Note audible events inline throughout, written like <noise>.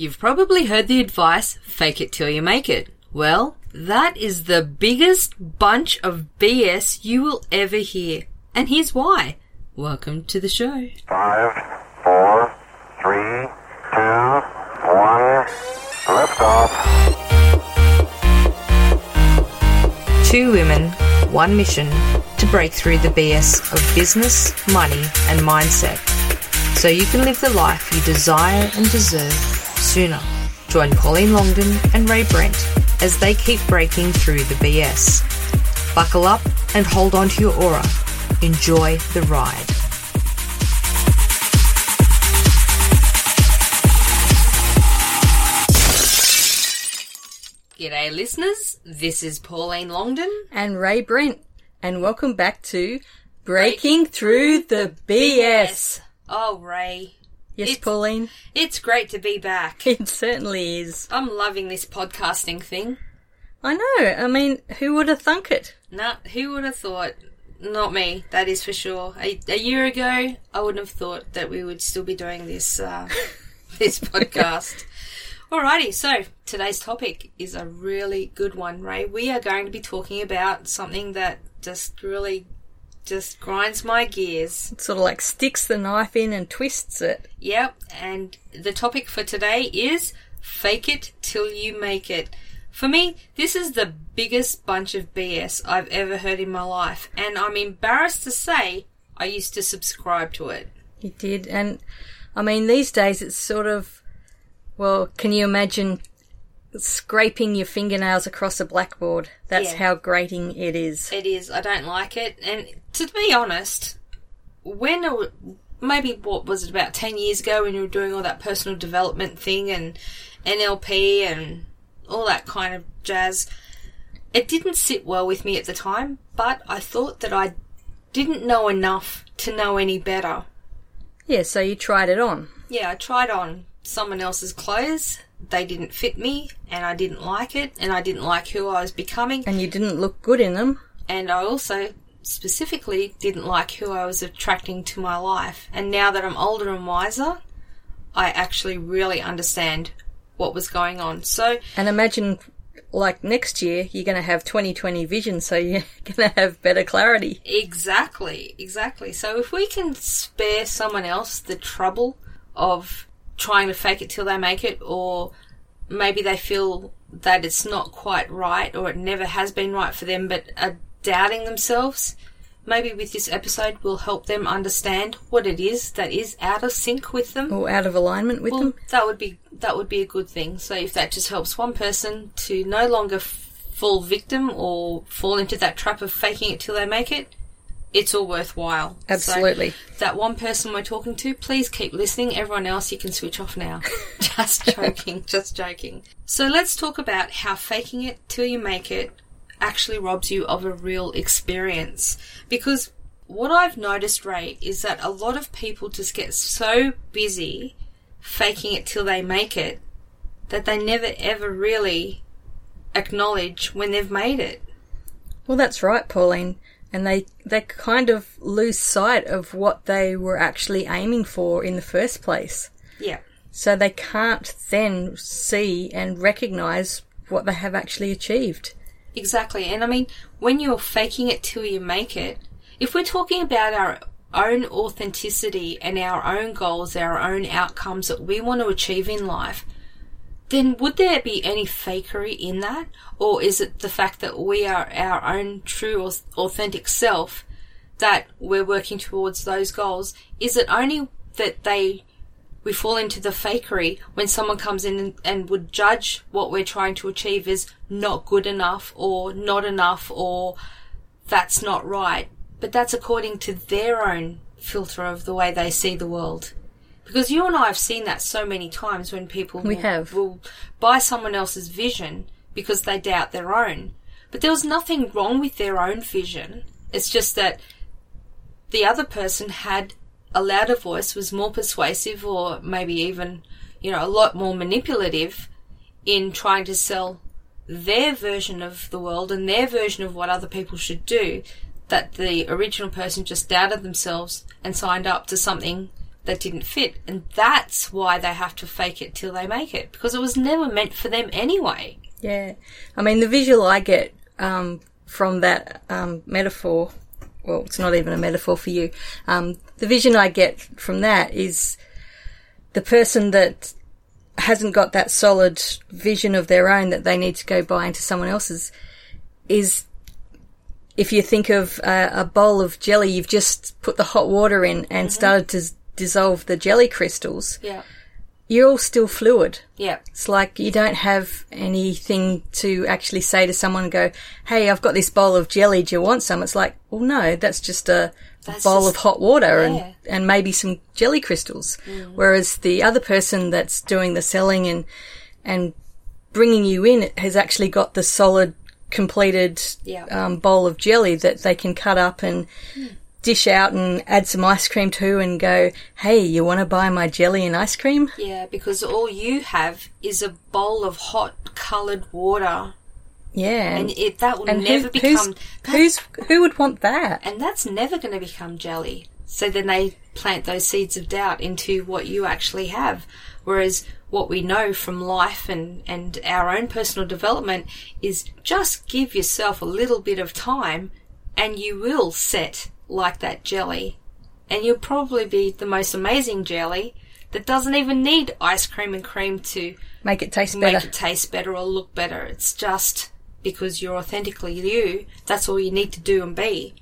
You've probably heard the advice, fake it till you make it. Well, that is the biggest bunch of BS you will ever hear. And here's why. Welcome to the show. Five, four, three, two, one. Lift off. Two women, one mission to break through the BS of business, money, and mindset so you can live the life you desire and deserve sooner. Join Pauline Longdon and Rae Brent as they keep breaking through the BS. Buckle up and hold on to your aura. Enjoy the ride. G'day, listeners. This is Pauline Longdon. and Rae Brent, and welcome back to Breaking Through the BS. Oh, Rae. Yes, It's- Pauline, It's great to be back. <laughs> it certainly is. I'm loving this podcasting thing. I know. I mean, who would have thunk it? Nah, who would have thought? Not me, that is for sure. A, a year ago, I wouldn't have thought that we would still be doing this uh, <laughs> this podcast. Alrighty, so today's topic is a really good one, Rae. We are going to be talking about something that just really just grinds my gears. It sort of like sticks the knife in and twists it. Yep, and the topic for today is fake it till you make it. For me, this is the biggest bunch of BS I've ever heard in my life, and I'm embarrassed to say I used to subscribe to it. He did, and I mean, these days it's sort of, well, can you imagine scraping your fingernails across a blackboard? That's Yeah. how grating it is. It is, I don't like it, and to be honest, when it, maybe what was it about 10 years ago when you were doing all that personal development thing and NLP and all that kind of jazz, it didn't sit well with me at the time, but I thought that I didn't know enough to know any better. Yeah, so you tried it on. Yeah, I tried on someone else's clothes. They didn't fit me, and I didn't like it, and I didn't like who I was becoming. And you didn't look good in them. and I also specifically didn't like who I was attracting to my life. And now that I'm older and wiser, I actually really understand what was going on. So, And imagine, like next year, you're going to have 2020 vision, so you're <laughs> going to have better clarity. exactly, exactly. So, if we can spare someone else the trouble of trying to fake it till they make it, or maybe they feel that it's not quite right or it never has been right for them, but are doubting themselves. Maybe with this episode, we'll help them understand what it is that is out of sync with them. Or out of alignment with Well, them. that would be that would be a good thing. So if that just helps one person to no longer f- fall victim or fall into that trap of faking it till they make it, it's all worthwhile. So Absolutely. that one person we're talking to, please keep listening. Everyone else, you can switch off now. <laughs> just joking, just joking. So let's talk about how faking it till you make it actually robs you of a real experience. Because what I've noticed, Rae, is that a lot of people just get so busy faking it till they make it that they never ever really acknowledge when they've made it. Well, that's right, Pauline. And they, they kind of lose sight of what they were actually aiming for in the first place. Yeah. So they can't then see and recognize what they have actually achieved. Exactly. And I mean, when you're faking it till you make it, if we're talking about our own authenticity and our own goals, our own outcomes that we want to achieve in life, then would there be any fakery in that? Or is it the fact that we are our own true, au- authentic self that we're working towards those goals? Is it only that they we fall into the fakery when someone comes in and, and would judge what we're trying to achieve as not good enough or not enough or that's not right. But that's according to their own filter of the way they see the world. Because you and I have seen that so many times when people We will, have. will buy someone else's vision because they doubt their own. But there was nothing wrong with their own vision. It's just that the other person had a louder voice, was more persuasive, or maybe even, you know, a lot more manipulative in trying to sell their version of the world and their version of what other people should do. That the original person just doubted themselves and signed up to something that didn't fit. And that's why they have to fake it till they make it because it was never meant for them anyway. Yeah. I mean, the visual I get um, from that um, metaphor, well, it's not even a metaphor for you. Um, the vision I get from that is the person that hasn't got that solid vision of their own that they need to go buy into someone else's is if you think of a, a bowl of jelly, you've just put the hot water in and started to dissolve the jelly crystals. Yeah. You're all still fluid. Yeah. It's like you don't have anything to actually say to someone and go, Hey, I've got this bowl of jelly. Do you want some? It's like, well, no, that's just a That's bowl just- of hot water Yeah. Mm. and, and maybe some jelly crystals. Whereas the other person that's doing the selling and, and bringing you in has actually got the solid, completed Yeah. um, bowl of jelly that they can cut up and dish out and add some ice cream to and go, Hey, you want to buy my jelly and ice cream? Yeah, because all you have is a bowl of hot coloured water, Yeah. and it that will And never who, become. who's, who's who would want that? and that's never going to become jelly. So then they plant those seeds of doubt into what you actually have. Whereas what we know from life and, and our own personal development is just give yourself a little bit of time and you will set like that jelly. And you'll probably be the most amazing jelly that doesn't even need ice cream and cream to Make it taste make better. it taste better or look better. It's just because you're authentically you. That's all you need to do and be.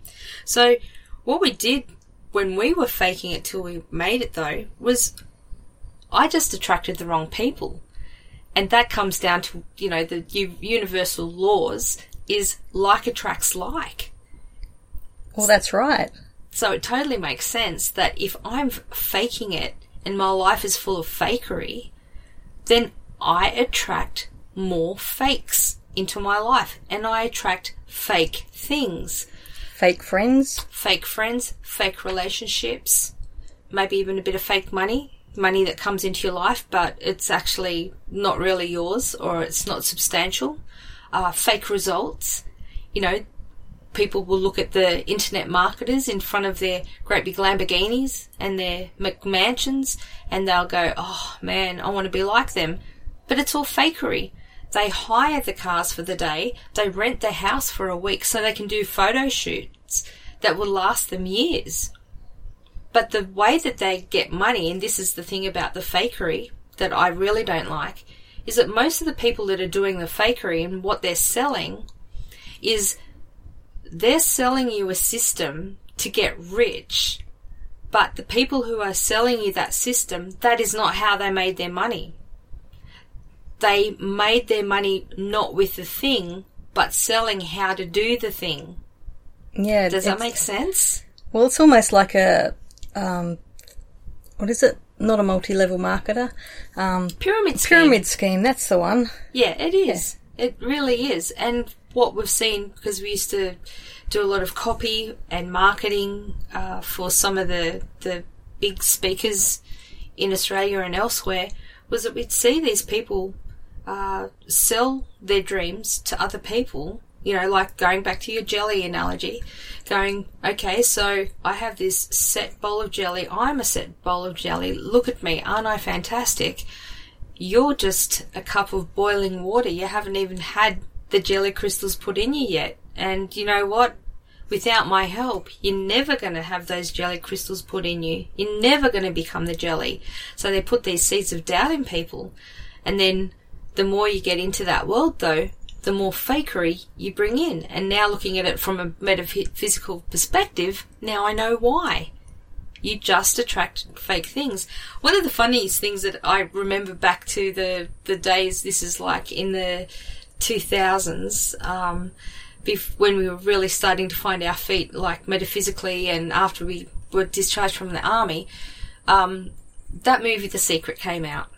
So what we did when we were faking it till we made it though was I just attracted the wrong people. And that comes down to, you know, the universal laws is like attracts like. Well, that's right. So it totally makes sense that if I'm faking it and my life is full of fakery, then I attract more fakes into my life and I attract fake things. Fake friends. Fake friends, fake relationships, maybe even a bit of fake money, money that comes into your life but it's actually not really yours or it's not substantial. Uh, fake results. You know, people will look at the internet marketers in front of their great big Lamborghinis and their McMansions and they'll go, oh man, I want to be like them. But it's all fakery. They hire the cars for the day, they rent the house for a week so they can do photo shoots that will last them years. But the way that they get money, and this is the thing about the fakery that I really don't like, is that most of the people that are doing the fakery and what they're selling is they're selling you a system to get rich, but the people who are selling you that system, that is not how they made their money. They made their money not with the thing, but selling how to do the thing. Yeah. Does that make sense? Well, it's almost like a, um, what is it? Not a multi-level marketer. Um, Pyramid scheme. pyramid scheme. That's the one. Yeah, it is. It really is. And what we've seen, because we used to do a lot of copy and marketing uh, for some of the, the big speakers in Australia and elsewhere, was that we'd see these people uh, sell their dreams to other people. You know, like going back to your jelly analogy, going, okay, so I have this set bowl of jelly. I'm a set bowl of jelly. Look at me. Aren't I fantastic? you're just a cup of boiling water. You haven't even had the jelly crystals put in you yet. And you know what? Without my help, you're never going to have those jelly crystals put in you. You're never going to become the jelly. So they put these seeds of doubt in people. And then the more you get into that world though, the more fakery you bring in. And now looking at it from a metaphysical perspective, now I know why you just attract fake things. One of the funniest things that I remember back to the the days this is like in the 2000s um, bef- when we were really starting to find our feet like metaphysically and after we were discharged from the army um, that movie The Secret came out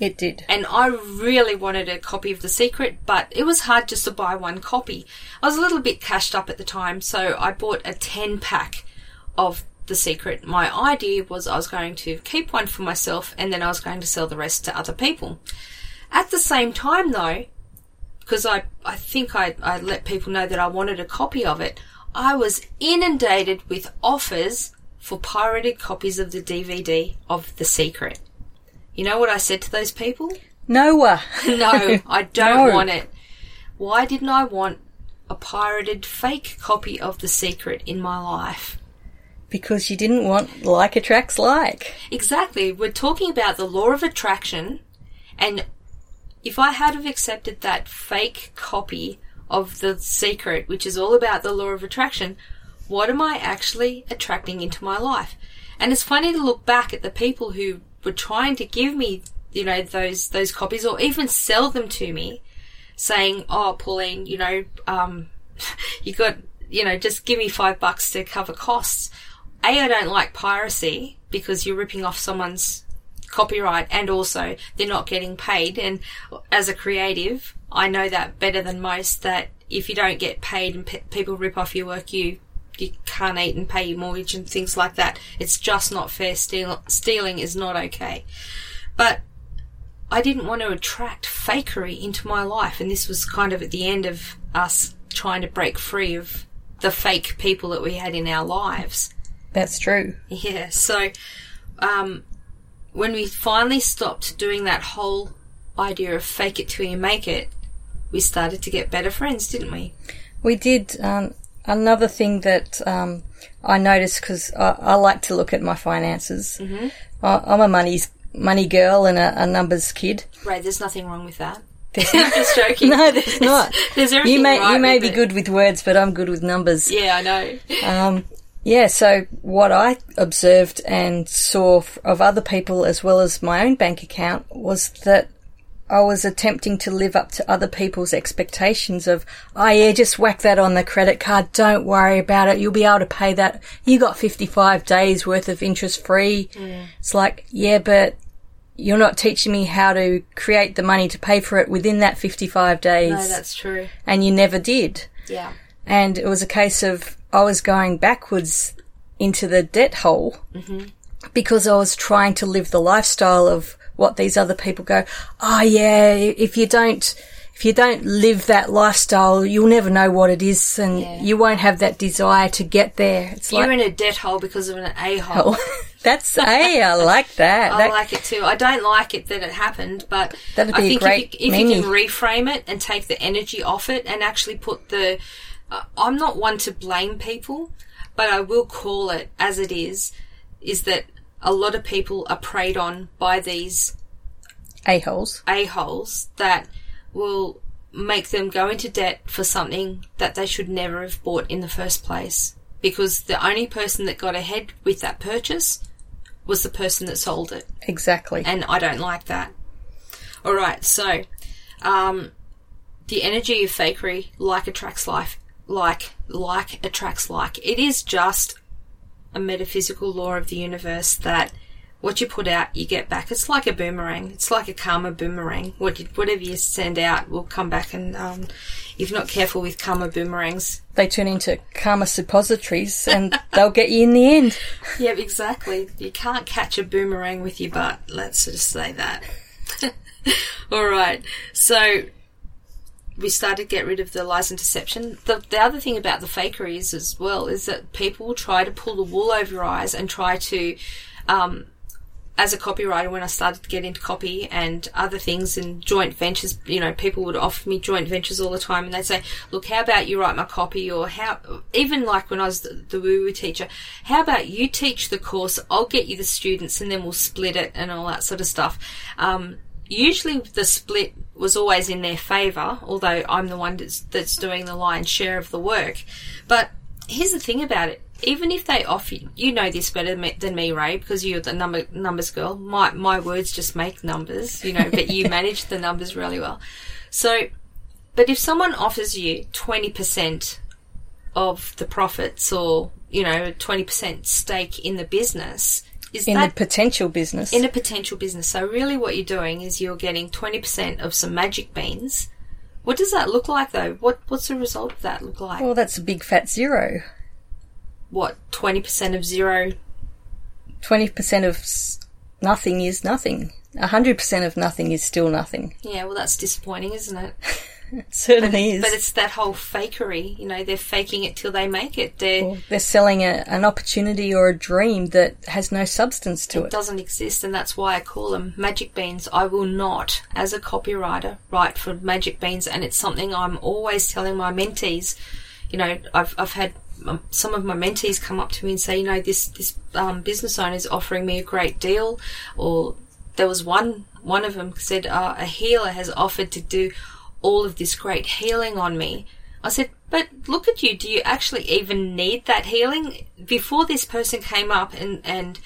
It did. and I really wanted a copy of The Secret, but it was hard just to buy one copy. I was a little bit cashed up at the time, so I bought a 10 pack of The Secret. My idea was I was going to keep one for myself and then I was going to sell the rest to other people. At the same time, though, because I, I think I, I let people know that I wanted a copy of it, I was inundated with offers for pirated copies of the DVD of The Secret. You know what I said to those people? Noah. <laughs> No, I <laughs> don't No. want it. Why didn't I want a pirated fake copy of The Secret in my life? Because you didn't want like attracts like. Exactly. We're talking about the law of attraction, and if I had have accepted that fake copy of The Secret, which is all about the law of attraction, what am I actually attracting into my life? And it's funny to look back at the people who were trying to give me, you know, those those copies or even sell them to me, saying, "Oh, Pauline, you know, um, <laughs> you got, you know, just give me five bucks to cover costs." A, I don't like piracy because you're ripping off someone's copyright and also they're not getting paid. And as a creative, I know that better than most that if you don't get paid and pe- people rip off your work, you you can't eat and pay your mortgage and things like that. It's just not fair. Steal- stealing is not okay. But I didn't want to attract fakery into my life, and this was kind of at the end of us trying to break free of the fake people that we had in our lives. That's true. Yeah, so um, when we finally stopped doing that whole idea of fake it till you make it, we started to get better friends, didn't we? We did. Um, another thing that um, I noticed because I, I like to look at my finances. Mm-hmm. I, I'm a money's money girl and a, a numbers kid. Right. there's nothing wrong with that. <laughs> <laughs> I'm just joking. No, there's not. <laughs> There's everything you may right you may be it. good with words, but I'm good with numbers. Yeah, I know. Um, yeah, so what I observed and saw of other people as well as my own bank account was that I was attempting to live up to other people's expectations of, oh yeah, just whack that on the credit card. Don't worry about it. You'll be able to pay that. You got 55 days worth of interest free. It's like, yeah, but you're not teaching me how to create the money to pay for it within that 55 days. No, that's true. and you never did Yeah. and it was a case of I was going backwards into the debt hole because I was trying to live the lifestyle of what these other people go. Oh yeah, if you don't, if you don't live that lifestyle, you'll never know what it is, and Yeah. you won't have that desire to get there. It's You're like, in a debt hole because of an oh, <laughs> a hole. oh, that's hey, I like <laughs> that. I That- like it too. I don't like it that it happened, but That'd I be a think great if, you, if you can reframe it and take the energy off it and actually put the. I'm not one to blame people, but I will call it as it is. Is that a lot of people are preyed on by these a holes. a holes that will make them go into debt for something that they should never have bought in the first place. Because the only person that got ahead with that purchase was the person that sold it Exactly. and I don't like that. All right, so um, the energy of fakery, like attracts life, like like attracts like. It is just a metaphysical law of the universe that what you put out, you get back. It's like a boomerang. It's like a karma boomerang. What you, whatever you send out will come back, and um, if you're not careful with karma boomerangs, they turn into karma suppositories, and they'll get you in the end. <laughs> Yeah, exactly. You can't catch a boomerang with your butt. Let's just say that. <laughs> All right. So we started to get rid of the lies and deception. The, the other thing about the fakery is as well is that people will try to pull the wool over your eyes and try to, um, as a copywriter, when I started to get into copy and other things and joint ventures, you know, people would offer me joint ventures all the time and they'd say, look, how about you write my copy or how, even like when I was the, the woo woo teacher, how about you teach the course, I'll get you the students and then we'll split it and all that sort of stuff. Um, usually the split was always in their favour, although I'm the one that's, that's doing the lion's share of the work. But here's the thing about it. Even if they offer you, you know this better me- than me, Rae, because you're the number numbers girl. My my words just make numbers, you know, but you <laughs> manage the numbers really well. So, but if someone offers you twenty percent of the profits, or you know, twenty percent stake in the business, is In that the potential business. in a potential business. So really what you're doing is you're getting 20% of some magic beans. What does that look like though? What what's the result of that look like? well, that's a big fat zero. what 20% of zero? 20% of nothing is nothing. 100% of nothing is still nothing. Yeah, well that's disappointing, isn't it? <laughs> <laughs> It certainly is. But it's that whole fakery. You know, they're faking it till they make it. They're, Or they're selling a, an opportunity or a dream that has no substance to it it. doesn't exist, and that's why I call them magic beans. I will not, as a copywriter, write for magic beans, and it's something I'm always telling my mentees. You know, I've I've had um, some of my mentees come up to me and say, you know, this this um, business owner is offering me a great deal, or there was one one of them said uh, a healer has offered to do all of this great healing on me. I said, but look at you. Do you actually even need that healing? Before this person came up and, and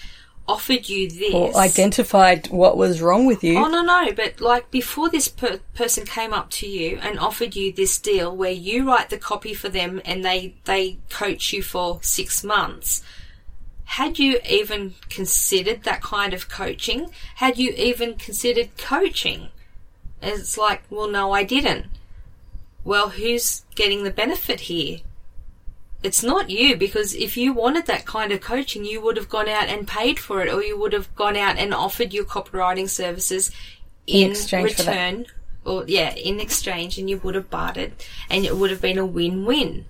offered you this. Or identified what was wrong with you. Oh no no! But like before, this per- person came up to you and offered you this deal where you write the copy for them and they they coach you for six months. Had you even considered that kind of coaching? Had you even considered coaching? It's like, well, no, I didn't. Well, who's getting the benefit here? It's not you because if you wanted that kind of coaching, you would have gone out and paid for it, or you would have gone out and offered your copywriting services in, exchange return, or yeah, in exchange, and you would have bartered, and it would have been a win-win.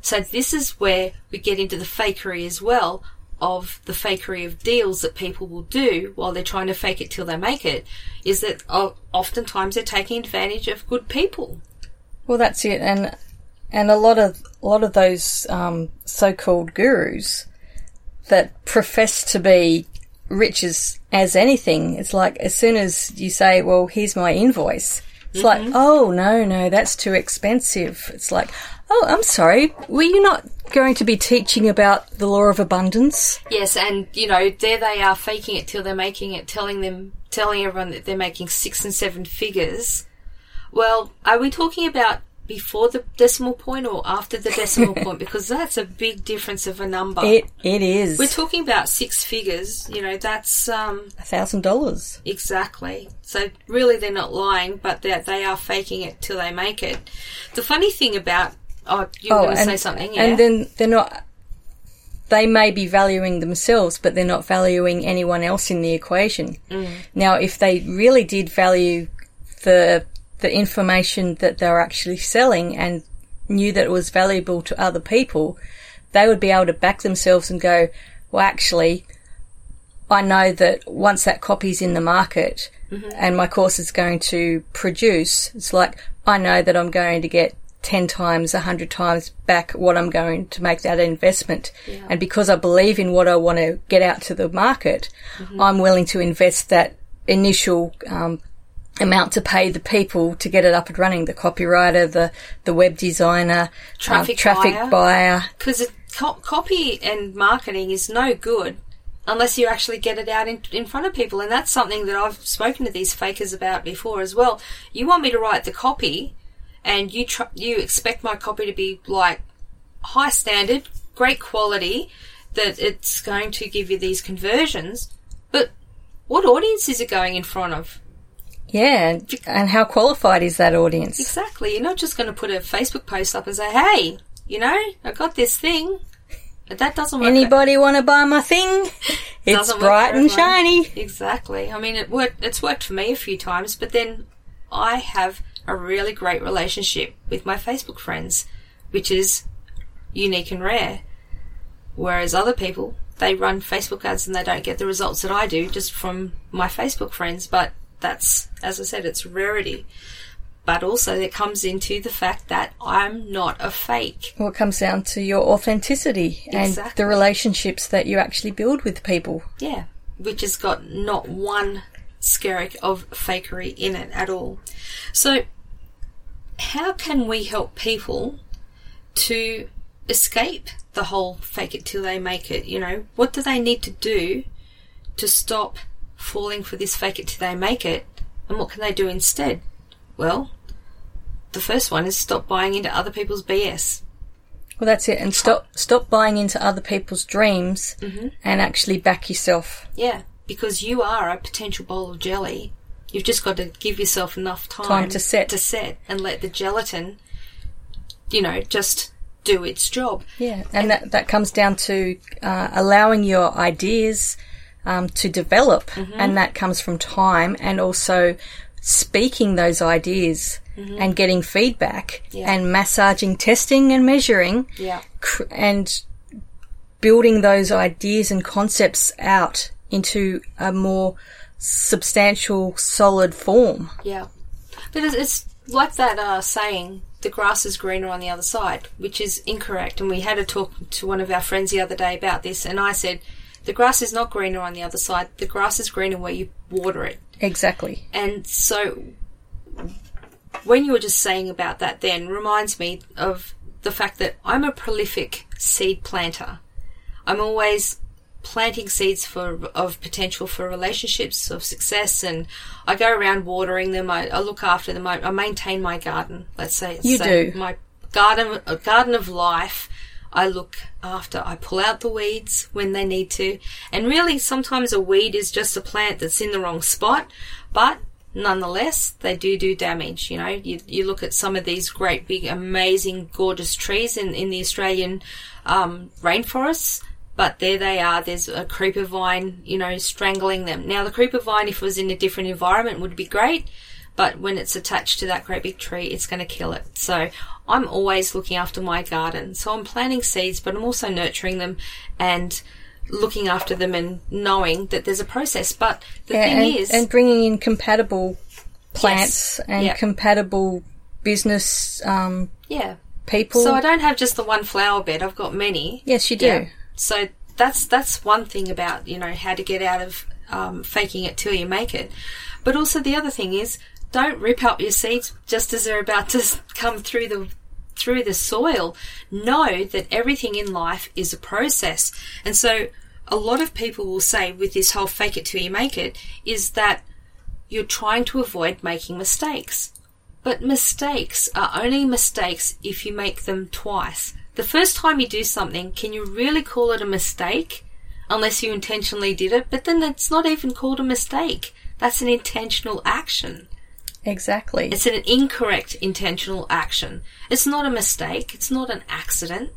So this is where we get into the fakery as well of the fakery of deals that people will do while they're trying to fake it till they make it. Is that oftentimes they're taking advantage of good people. Well, that's it, and and a lot of a lot of those um, so-called gurus that profess to be rich as as anything. It's like as soon as you say, "Well, here's my invoice," it's like, mm-hmm. "Oh no, no, that's too expensive." It's like, "Oh, I'm sorry, were you not going to be teaching about the law of abundance?" Yes, and you know, there they are faking it till they're making it, telling them, telling everyone that they're making six and seven figures. Well, are we talking about before the decimal point or after the decimal <laughs> point? Because that's a big difference of a number. It it is We're talking about six figures. You know, that's um, a thousand dollars. Exactly. So really, they're not lying, but they they are faking it till they make it. The funny thing about oh, you were going to say something, yeah? And then they're not. They may be valuing themselves, but they're not valuing anyone else in the equation. Mm. Now, if they really did value the the information that they were actually selling and knew that it was valuable to other people, they would be able to back themselves and go, "Well, actually, I know that once that copy's in the market and my course is going to produce, it's like I know that I'm going to get 10 times, 100 times back what I'm going to make that investment. And because I believe in what I want to get out to the market, I'm willing to invest that initial um, amount to pay the people to get it up and running the copywriter, the, the web designer, Traffic um, traffic buyer. buyer. because co- copy and marketing is no good unless you actually get it out in, in front of people and that's something that i've spoken to these fakers about before as well you want me to write the copy and you tr- you expect my copy to be like high standard great quality that it's going to give you these conversions but what audience is it going in front of Yeah, and, how qualified is that audience? Exactly. You're not just going to put a Facebook post up and say, "Hey, you know, I got this thing." But that doesn't work. Anybody want to buy my thing? It's bright and shiny. Exactly. I mean, it worked. It's worked for me a few times, but then I have a really great relationship with my Facebook friends, which is unique and rare. Whereas other people, they run Facebook ads and they don't get the results that I do just from my Facebook friends. But that's, as I said, it's rarity. But also, it comes into the fact that I'm not a fake. Well, it comes down to your authenticity and the relationships that you actually build with people. Yeah, which has got not one skerrick of fakery in it at all. So, how can we help people to escape the whole fake it till they make it? You know, what do they need to do to stop falling for this fake it till they make it? And what can they do instead? Well, the first one is stop buying into other people's BS. Well, that's it. And stop stop buying into other people's dreams Mm-hmm. and actually back yourself. Yeah, because you are a potential bowl of jelly. You've just got to give yourself enough time, Time to set. to set, and let the gelatin, you know, just do its job. Yeah, and that that comes down to uh, allowing your ideas um, to develop, Mm-hmm. and that comes from time and also speaking those ideas and getting feedback Yeah. and massaging, testing and measuring Yeah. cr- and building those ideas and concepts out into a more substantial, solid form. Yeah. But it's, it's like that uh, saying, the grass is greener on the other side, which is incorrect. And we had a talk to one of our friends the other day about this, and I said, the grass is not greener on the other side. The grass is greener where you water it. Exactly. And so, when you were just saying about that, then reminds me of the fact that I'm a prolific seed planter. I'm always planting seeds for of potential for relationships of success, and I go around watering them. I, I look after them. I, I maintain my garden. Let's say You say do. my garden, a garden of life. I look after. I pull out the weeds when they need to, and really sometimes a weed is just a plant that's in the wrong spot, but nonetheless they do do damage. You know, you, you look at some of these great, big, amazing, gorgeous trees in in the Australian um, rainforests. But there they are. There's a creeper vine, you know, strangling them. Now, the creeper vine, if it was in a different environment, would be great but when it's attached to that great big tree, it's going to kill it. So I'm always looking after my garden. So I'm planting seeds, but I'm also nurturing them and looking after them and knowing that there's a process. But the Yeah, thing and, is, and bringing in compatible plants and Yeah. compatible business um, yeah. people. So I don't have just the one flower bed. I've got many. yes, you do. Yeah. So that's that's one thing about you know how to get out of um, faking it till you make it. But also the other thing is don't rip up your seeds just as they're about to come through the through the soil. Know that everything in life is a process, and so a lot of people will say with this whole fake it till you make it is that you're trying to avoid making mistakes. But mistakes are only mistakes if you make them twice. The first time you do something, can you really call it a mistake? Unless you intentionally did it, but then it's not even called a mistake. That's an intentional action. Exactly. It's an incorrect intentional action. It's not a mistake. It's not an accident.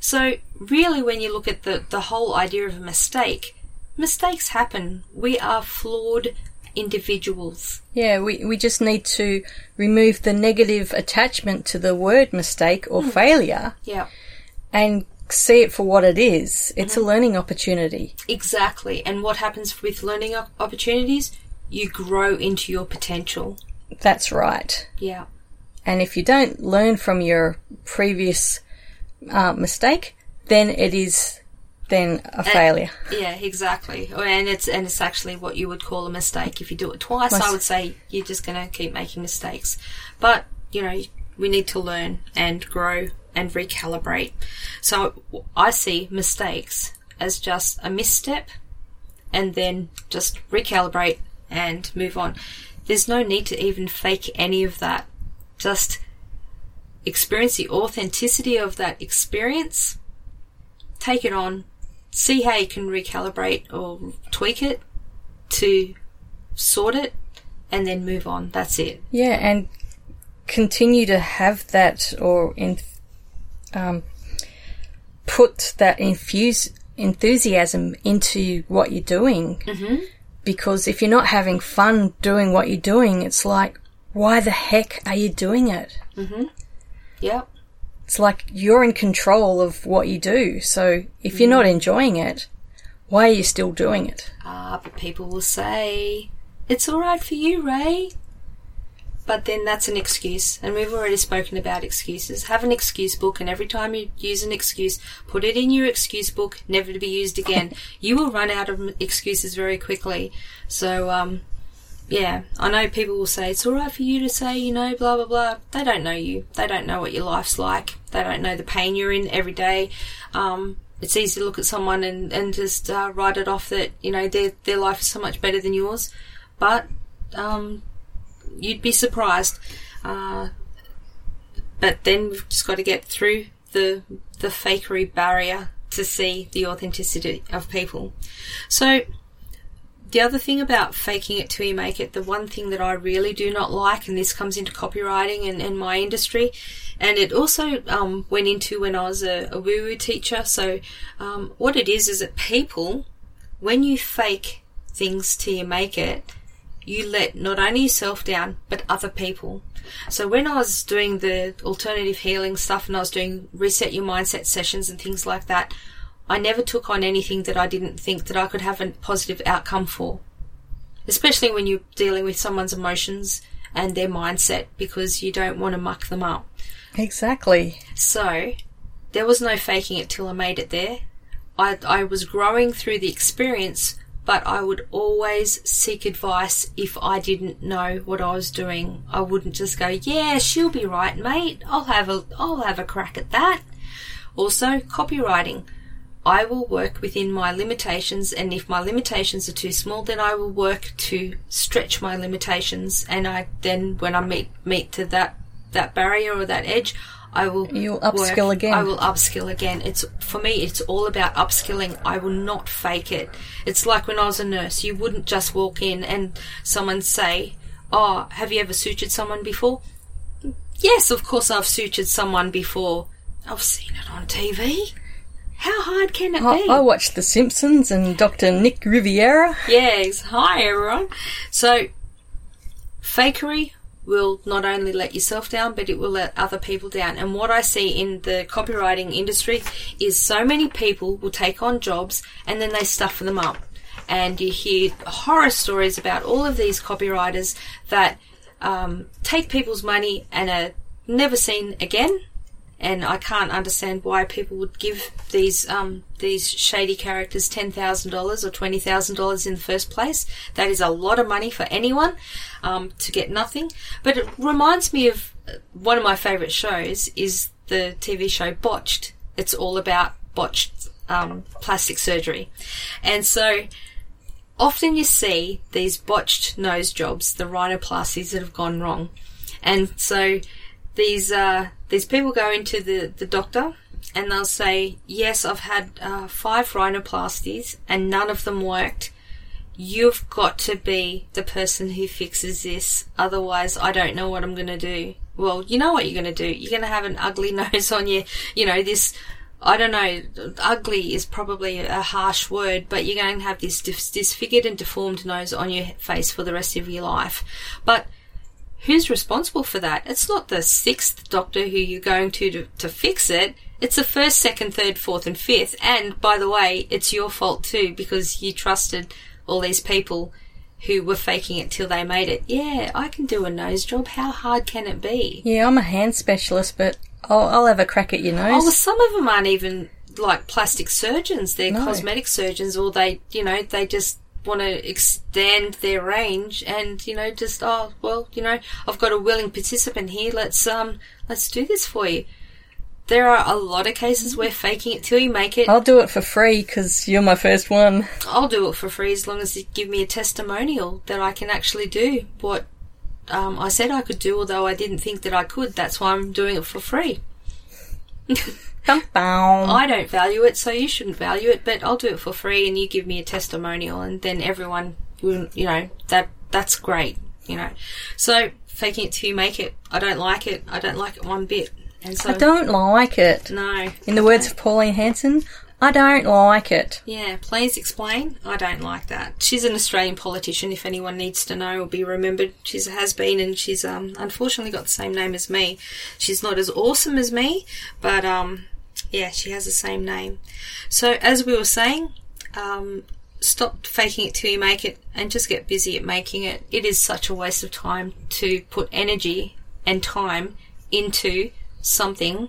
So really when you look at the, the whole idea of a mistake, mistakes happen. We are flawed individuals. Yeah, we, we just need to remove the negative attachment to the word mistake or Hmm. failure Yeah. and see it for what it is. It's Mm-hmm. a learning opportunity. Exactly. And what happens with learning opportunities? You grow into your potential. That's right. Yeah. And if you don't learn from your previous uh, mistake, then it is then a failure. Yeah, exactly. Oh, And it's and it's actually what you would call a mistake. If you do it twice. I would say you're just going to keep making mistakes. But you know, we need to learn and grow and recalibrate. So I see mistakes as just a misstep, and then just recalibrate and move on. There's no need to even fake any of that. Just experience the authenticity of that experience take it on, see how you can recalibrate or tweak it to sort it, and then move on. That's it. Yeah, and continue to have that or in, um, put that infuse enthusiasm into what you're doing. Mm-hmm. Because if you're not having fun doing what you're doing, it's like, why the heck are you doing it? Mm-hmm. Yep. It's like you're in control of what you do. So if you're not enjoying it, why are you still doing it? Ah, but people will say, it's alright for you, Rae. But then that's an excuse, and we've already spoken about excuses. Have an excuse book, and every time you use an excuse, put it in your excuse book, never to be used again. <laughs> you will run out of excuses very quickly. So, um, yeah, I know people will say it's all right for you to say, you know, blah blah blah. They don't know you. They don't know what your life's like. They don't know the pain you're in every day. Um, it's easy to look at someone and and just uh, write it off that you know their their life is so much better than yours, but um, you'd be surprised. Uh, but then we've just got to get through the the fakery barrier to see the authenticity of people. So the other thing about faking it till you make it, the one thing that I really do not like, and this comes into copywriting and, and my industry, and it also um, went into when I was a, a woo woo teacher. So, um, what it is is that people, when you fake things till you make it, you let not only yourself down, but other people. So when I was doing the alternative healing stuff and I was doing reset your mindset sessions and things like that, I never took on anything that I didn't think that I could have a positive outcome for. Especially when you're dealing with someone's emotions and their mindset because you don't want to muck them up. Exactly. So there was no faking it till I made it there. I, I was growing through the experience, but I would always seek advice if I didn't know what I was doing. I wouldn't just go, "Yeah, she'll be right, mate. I'll have a I'll have a crack at that." Also, copywriting. I will work within my limitations, and if my limitations are too small, then I will work to stretch my limitations. And I then, when I meet meet to that that barrier or that edge, I will You'll upskill again. I will upskill again. It's for me. It's all about upskilling. I will not fake it. It's like when I was a nurse. You wouldn't just walk in and someone say, "Oh, have you ever sutured someone before?" Yes, of course I've sutured someone before. I've seen it on TV. How hard can it I, be? I watched The Simpsons and Dr. Nick Riviera. Yes. Hi, everyone. So, fakery will not only let yourself down, but it will let other people down. And what I see in the copywriting industry is so many people will take on jobs and then they stuff them up. And you hear horror stories about all of these copywriters that um, take people's money and are never seen again and I can't understand why people would give these um, these shady characters ten thousand dollars or twenty thousand dollars in the first place. That is a lot of money for anyone um, to get nothing. But it reminds me of uh, one of my favourite shows is the TV show Botched. It's all about botched um, plastic surgery, and so often you see these botched nose jobs, the rhinoplasties that have gone wrong, and so these uh, these people go into the, the doctor and they'll say, "Yes, I've had uh, five rhinoplasties and none of them worked. You've got to be the person who fixes this. Otherwise, I don't know what I'm going to do." Well, you know what you're going to do. You're going to have an ugly <laughs> nose on you. You know this. I don't know. Ugly is probably a harsh word, but you're going to have this dis- disfigured and deformed nose on your face for the rest of your life. But who's responsible for that? It's not the sixth doctor who you're going to, to to fix it. It's the first, second, third, fourth, and fifth. And by the way, it's your fault too because you trusted all these people who were faking it till they made it. Yeah, I can do a nose job. How hard can it be? Yeah, I'm a hand specialist, but I'll, I'll have a crack at your oh, nose. Oh, well, some of them aren't even like plastic surgeons. They're No. cosmetic surgeons, or they, you know, they just want to extend their range and you know just oh well you know I've got a willing participant here let's um let's do this for you there are a lot of cases where faking it till you make it I'll do it for free because you're my first one. I'll do it for free as long as you give me a testimonial that I can actually do what um, I said I could do, although I didn't think that I could. That's why I'm doing it for free. <laughs> Bum, bum. I don't value it, so you shouldn't value it, but I'll do it for free and you give me a testimonial and then everyone will, you know, that, that's great, you know. So, faking it till you make it. I don't like it. I don't like it one bit. And so, I don't like it. no. In the words of Pauline Hanson, I don't like it. Yeah, please explain. I don't like that. She's an Australian politician. If anyone needs to know or be remembered, she has been, and she's um, unfortunately got the same name as me. She's not as awesome as me, but um, yeah, she has the same name. So as we were saying, um, stop faking it till you make it, and just get busy at making it. It is such a waste of time to put energy and time into something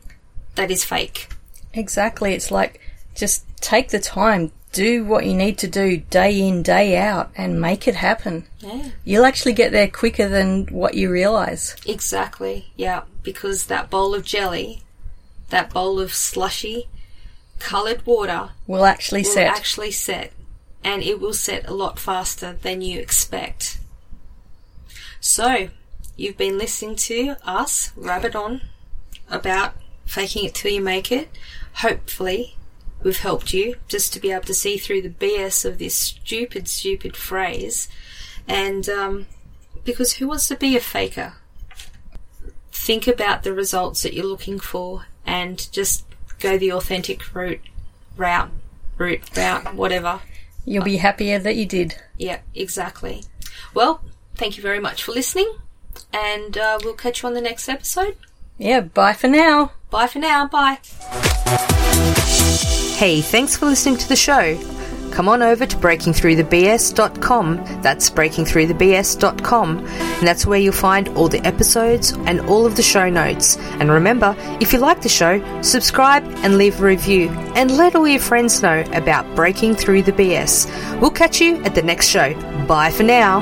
that is fake. Exactly. It's like just take the time, do what you need to do day in, day out, and make it happen. Yeah. You'll actually get there quicker than what you realise. Exactly, yeah, because that bowl of jelly, that bowl of slushy, coloured water Will actually will set. actually set, and it will set a lot faster than you expect. So, you've been listening to us rabbit on about faking it till you make it. Hopefully, we've helped you just to be able to see through the BS of this stupid, stupid phrase. And um, because who wants to be a faker? Think about the results that you're looking for and just go the authentic route, route, route, route, whatever. You'll be happier that you did. Yeah, exactly. Well, thank you very much for listening, and uh, we'll catch you on the next episode. Yeah, bye for now. Bye for now. Bye. Hey, thanks for listening to the show. Come on over to breakingthroughthebs.com. That's breakingthroughthebs.com. And that's where you'll find all the episodes and all of the show notes. And remember, if you like the show, subscribe and leave a review. And let all your friends know about Breaking Through the BS. We'll catch you at the next show. Bye for now.